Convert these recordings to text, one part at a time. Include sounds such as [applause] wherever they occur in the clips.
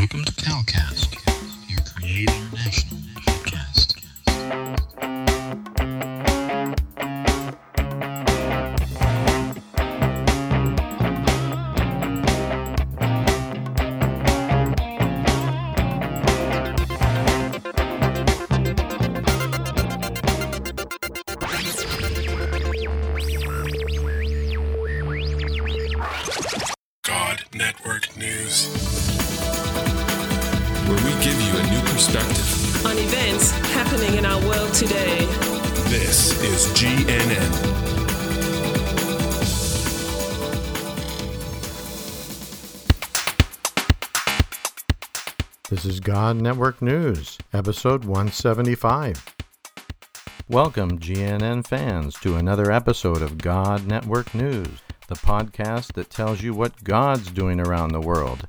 Welcome to Calcast, your Create International podcast. God Network News. Where we give you a new perspective. on events happening in our world today. This is GNN. This is God Network News, episode 175. Welcome, GNN fans, to another episode of God Network News, the podcast that tells you what God's doing around the world.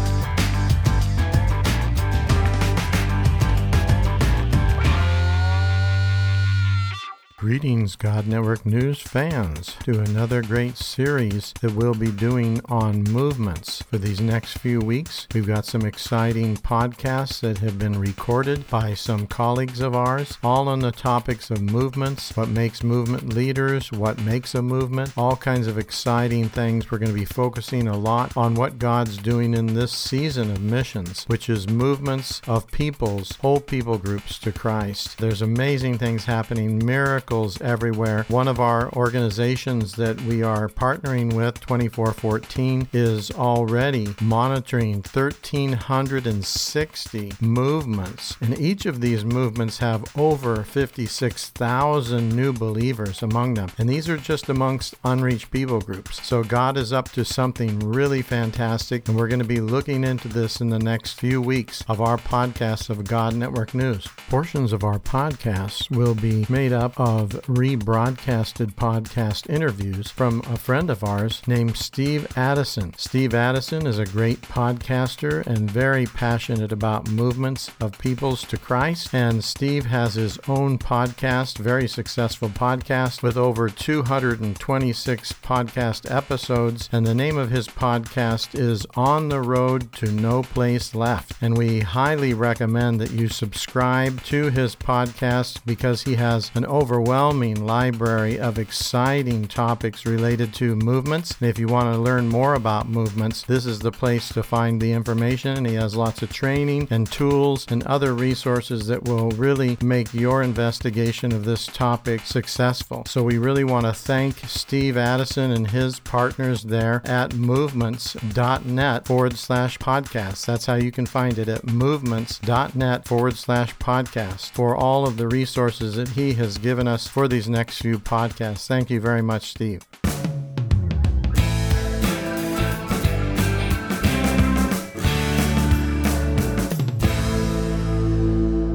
Greetings, God Network News fans, to another great series that we'll be doing on movements. For these next few weeks, we've got some exciting podcasts that have been recorded by some colleagues of ours, all on the topics of movements, what makes movement leaders, what makes a movement, all kinds of exciting things. We're going to be focusing a lot on what God's doing in this season of missions, which is movements of peoples, whole people groups to Christ. There's amazing things happening, miracles everywhere. One of our organizations that we are partnering with, 2414, is already monitoring 1,360 movements. And each of these movements have over 56,000 new believers among them. And these are just amongst unreached people groups. So God is up to something really fantastic. And we're going to be looking into this in the next few weeks of our podcast of God Network News. Portions of our podcast will be made up of rebroadcasted podcast interviews from a friend of ours named Steve Addison. Steve Addison is a great podcaster and very passionate about movements of peoples to Christ. And Steve has his own podcast, very successful podcast with over 226 podcast episodes. And the name of his podcast is On the Road to No Place Left. And we highly recommend that you subscribe to his podcast because he has an overwhelming library of exciting topics related to movements. And if you want to learn more about movements, this is the place to find the information. He has lots of training and tools and other resources that will really make your investigation of this topic successful. So we really want to thank Steve Addison and his partners there at movements.net forward slash podcast. That's how you can find it at movements.net forward slash podcast for all of the resources that he has given us for these next few podcasts. Thank you very much, Steve.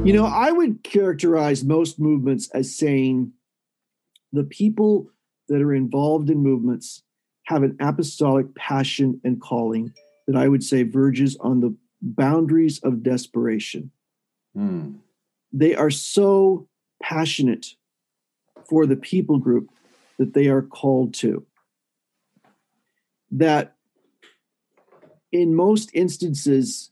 You know, I would characterize most movements as saying the people that are involved in movements have an apostolic passion and calling that I would say verges on the boundaries of desperation. Hmm. They are so passionate for the people group that they are called to that in most instances,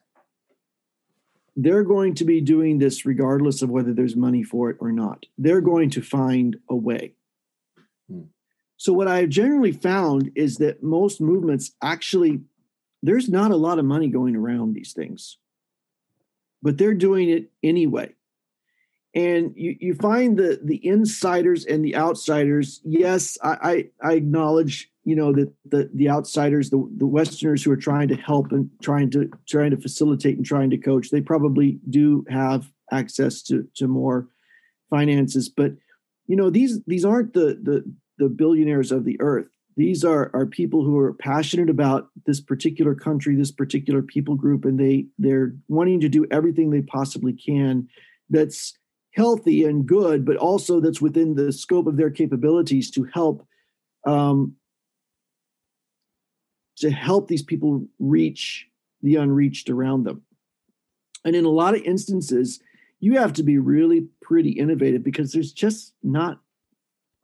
they're going to be doing this regardless of whether there's money for it or not. They're going to find a way. Hmm. So, what I've generally found is that most movements actually, there's not a lot of money going around these things, but they're doing it anyway. And you, you find the the insiders and the outsiders. Yes, I, I, I acknowledge, you know, that the the outsiders, the, the Westerners who are trying to help and trying to trying to facilitate and trying to coach, they probably do have access to to more finances. But you know, these these aren't the the the billionaires of the earth. These are are people who are passionate about this particular country, this particular people group, and they they're wanting to do everything they possibly can that's healthy and good, but also that's within the scope of their capabilities to help um, to help these people reach the unreached around them. And in a lot of instances, you have to be really pretty innovative because there's just not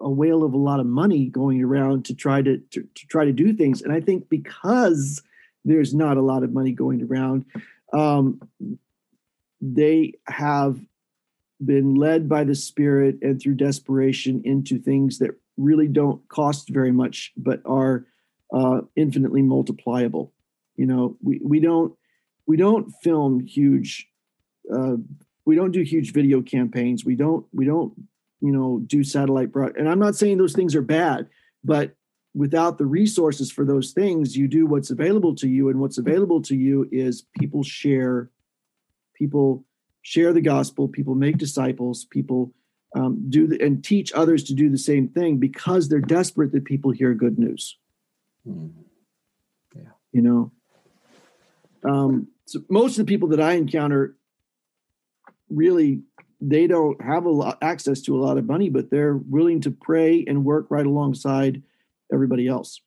a whale of a lot of money going around to try to, to, to try to do things. And I think because there's not a lot of money going around, um, they have been led by the spirit and through desperation into things that really don't cost very much but are uh, infinitely multipliable. You know we, we don't we don't film huge uh, we don't do huge video campaigns. We don't we don't you know do satellite broad and i'm not saying those things are bad but without the resources for those things you do what's available to you and what's available to you is people share people share the gospel people make disciples people um, do the, and teach others to do the same thing because they're desperate that people hear good news Mm. Yeah. you know um, so most of the people that i encounter really they don't have a lot access to a lot of money but they're willing to pray and work right alongside everybody else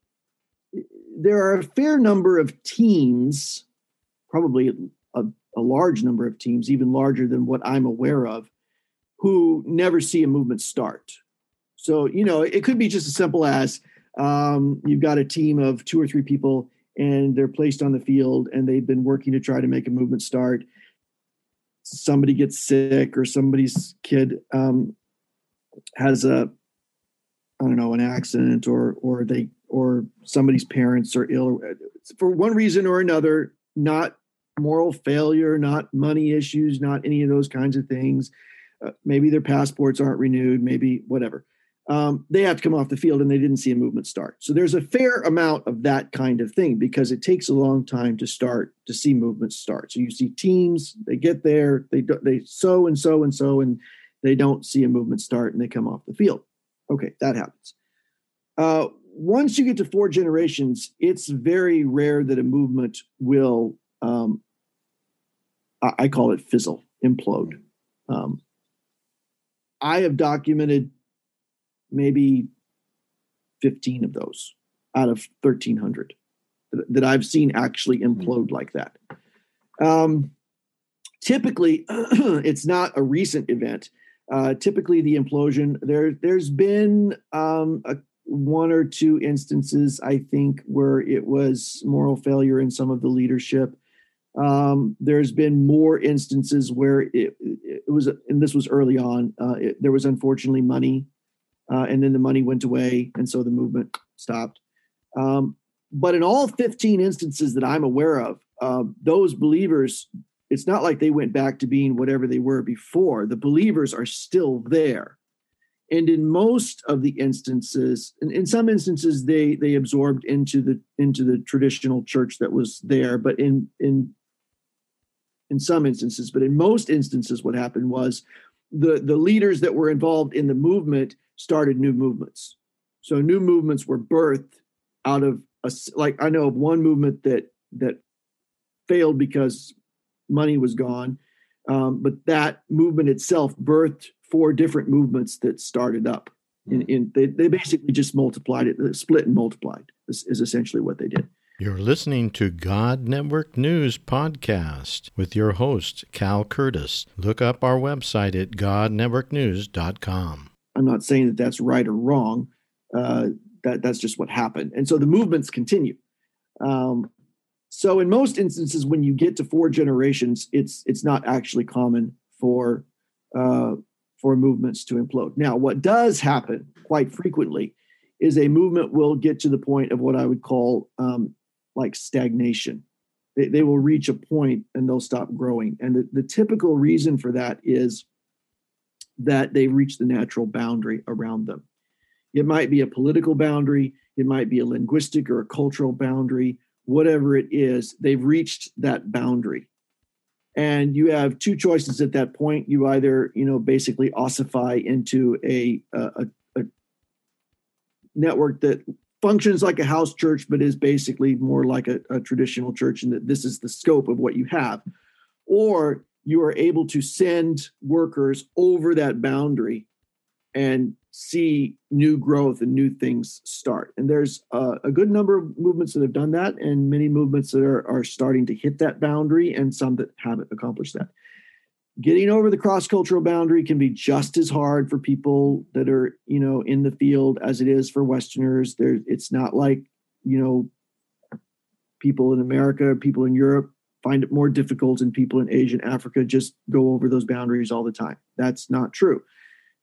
there are a fair number of teams probably a, a large number of teams even larger than what i'm aware of who never see a movement start. So you know it could be just as simple as um, you've got a team of two or three people and they're placed on the field and they've been working to try to make a movement start. Somebody gets sick or somebody's kid um, has a i don't know an accident or or they or somebody's parents are ill for one reason or another not moral failure not money issues not any of those kinds of things uh, maybe their passports aren't renewed maybe whatever um, they have to come off the field and they didn't see a movement start. So there's a fair amount of that kind of thing because it takes a long time to start to see movements start. So you see teams, they get there, they do, they so and so and so, and they don't see a movement start and they come off the field. Okay, that happens. Uh, once you get to four generations, it's very rare that a movement will, um, I, I call it fizzle, implode. Um, I have documented maybe 15 of those out of 1300 that, that I've seen actually implode like that. Um, typically, [clears throat] it's not a recent event. Uh, typically, the implosion there there's been um, a, one or two instances I think where it was moral failure in some of the leadership. Um, there's been more instances where it, it was, and this was early on. Uh, it, there was unfortunately money uh, and then the money went away, and so the movement stopped. Um, but in all 15 instances that I'm aware of, uh, those believers, it's not like they went back to being whatever they were before. The believers are still there. And in most of the instances, in, in some instances, they they absorbed into the into the traditional church that was there. But in in in some instances, but in most instances, what happened was the the leaders that were involved in the movement started new movements. So new movements were birthed out of a like I know of one movement that that failed because money was gone, um, but that movement itself birthed four different movements that started up. In, in they, they basically just multiplied it, split and multiplied. This is essentially what they did. You're listening to God Network News Podcast with your host, Cal Curtis. Look up our website at godnetworknews.com. I'm not saying that that's right or wrong. Uh, that that's just what happened, and so the movements continue. Um, so in most instances, when you get to four generations, it's it's not actually common for uh, for movements to implode. Now, what does happen quite frequently is a movement will get to the point of what I would call um, like stagnation. They, they will reach a point and they'll stop growing. And the, the typical reason for that is that they reach the natural boundary around them. It might be a political boundary, it might be a linguistic or a cultural boundary, whatever it is, they've reached that boundary. And you have two choices at that point. You either, you know, basically ossify into a, a, a network that functions like a house church, but is basically more like a, a traditional church, and that this is the scope of what you have. Or you are able to send workers over that boundary and see new growth and new things start. And there's a, a good number of movements that have done that, and many movements that are, are starting to hit that boundary, and some that haven't accomplished that. Getting over the cross cultural boundary can be just as hard for people that are, you know, in the field as it is for Westerners. There, it's not like, you know, people in America, people in Europe find it more difficult, and people in Asia and Africa just go over those boundaries all the time. That's not true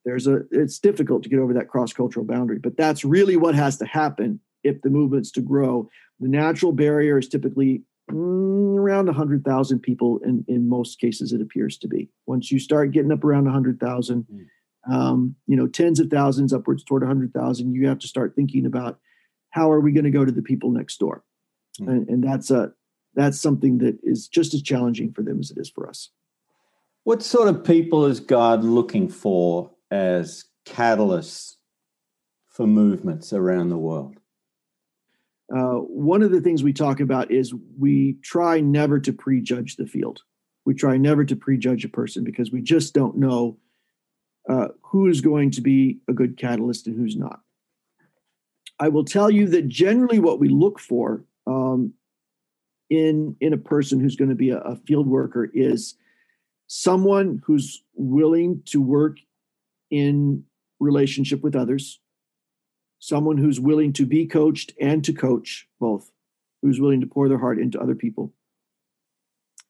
there's a it's difficult to get over that cross cultural boundary but that's really what has to happen if the movement's to grow the natural barrier is typically mm, around 100000 people in, in most cases it appears to be once you start getting up around 100000 mm. um, you know tens of thousands upwards toward 100000 you have to start thinking about how are we going to go to the people next door mm. and, and that's a that's something that is just as challenging for them as it is for us what sort of people is god looking for as catalysts for movements around the world? Uh, one of the things we talk about is we try never to prejudge the field. We try never to prejudge a person because we just don't know uh, who is going to be a good catalyst and who's not. I will tell you that generally what we look for um, in in a person who's going to be a, a field worker is someone who's willing to work in relationship with others, someone who's willing to be coached and to coach both, who's willing to pour their heart into other people,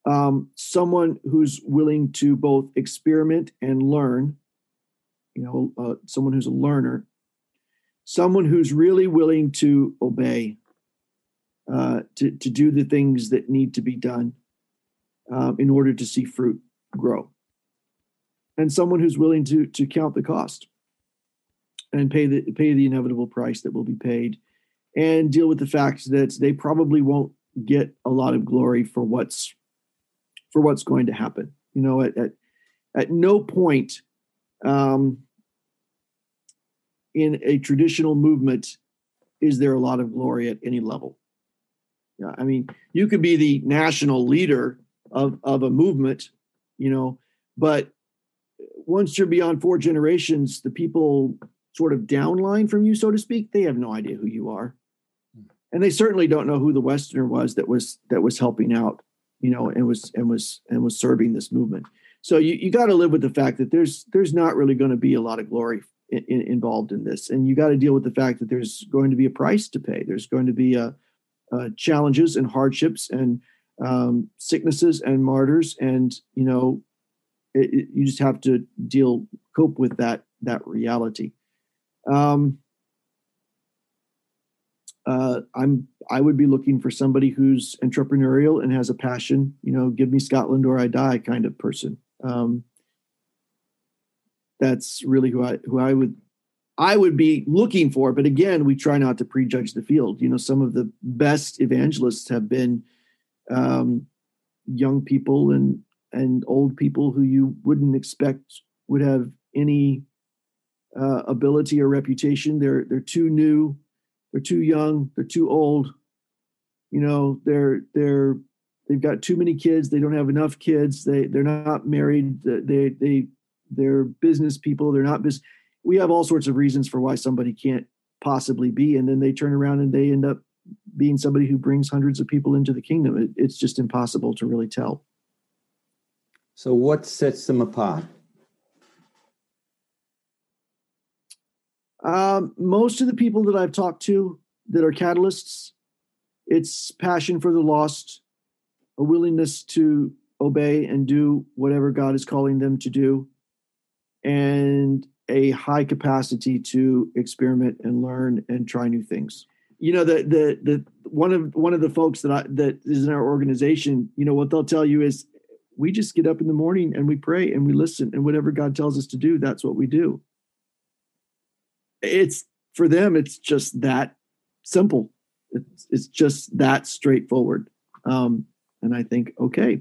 um, someone who's willing to both experiment and learn, you know, uh, someone who's a learner, someone who's really willing to obey, uh, to, to do the things that need to be done um, in order to see fruit grow. And someone who's willing to to count the cost and pay the pay the inevitable price that will be paid and deal with the fact that they probably won't get a lot of glory for what's for what's going to happen. You know at at, at no point um, in a traditional movement is there a lot of glory at any level. Yeah i mean you could be the national leader of of a movement you know but once you're beyond four generations, the people sort of downline from you, so to speak, they have no idea who you are. And they certainly don't know who the Westerner was that was that was helping out, you know, and was and was and was serving this movement. So you, you got to live with the fact that there's there's not really going to be a lot of glory in, in, involved in this, and you got to deal with the fact that there's going to be a price to pay. There's going to be a, uh, a uh, challenges and hardships and um, sicknesses and martyrs, and you know it, it, you just have to deal cope with that that reality um, uh, i'm i would be looking for somebody who's entrepreneurial and has a passion you know give me scotland or i die kind of person. Um, that's really who i who i would i would be looking for but again we try not to prejudge the field. You know some of the best evangelists have been um, young people and and old people who you wouldn't expect would have any uh, ability or reputation. They're they're too new, they're too young, they're too old. You know, they're they're they've got too many kids. They don't have enough kids. They they're not married. They they they're business people. They're not business. We have all sorts of reasons for why somebody can't possibly be, and then they turn around and they end up being somebody who brings hundreds of people into the kingdom. It, it's just impossible to really tell. So, what sets them apart? Um, most of the people that I've talked to that are catalysts, it's passion for the lost, a willingness to obey and do whatever God is calling them to do, and a high capacity to experiment and learn and try new things. You know, the the the one of one of the folks that I that is in our organization, you know, what they'll tell you is we just get up in the morning and we pray and we listen and whatever god tells us to do that's what we do it's for them it's just that simple. It's, it's just that straightforward. Um, and i think okay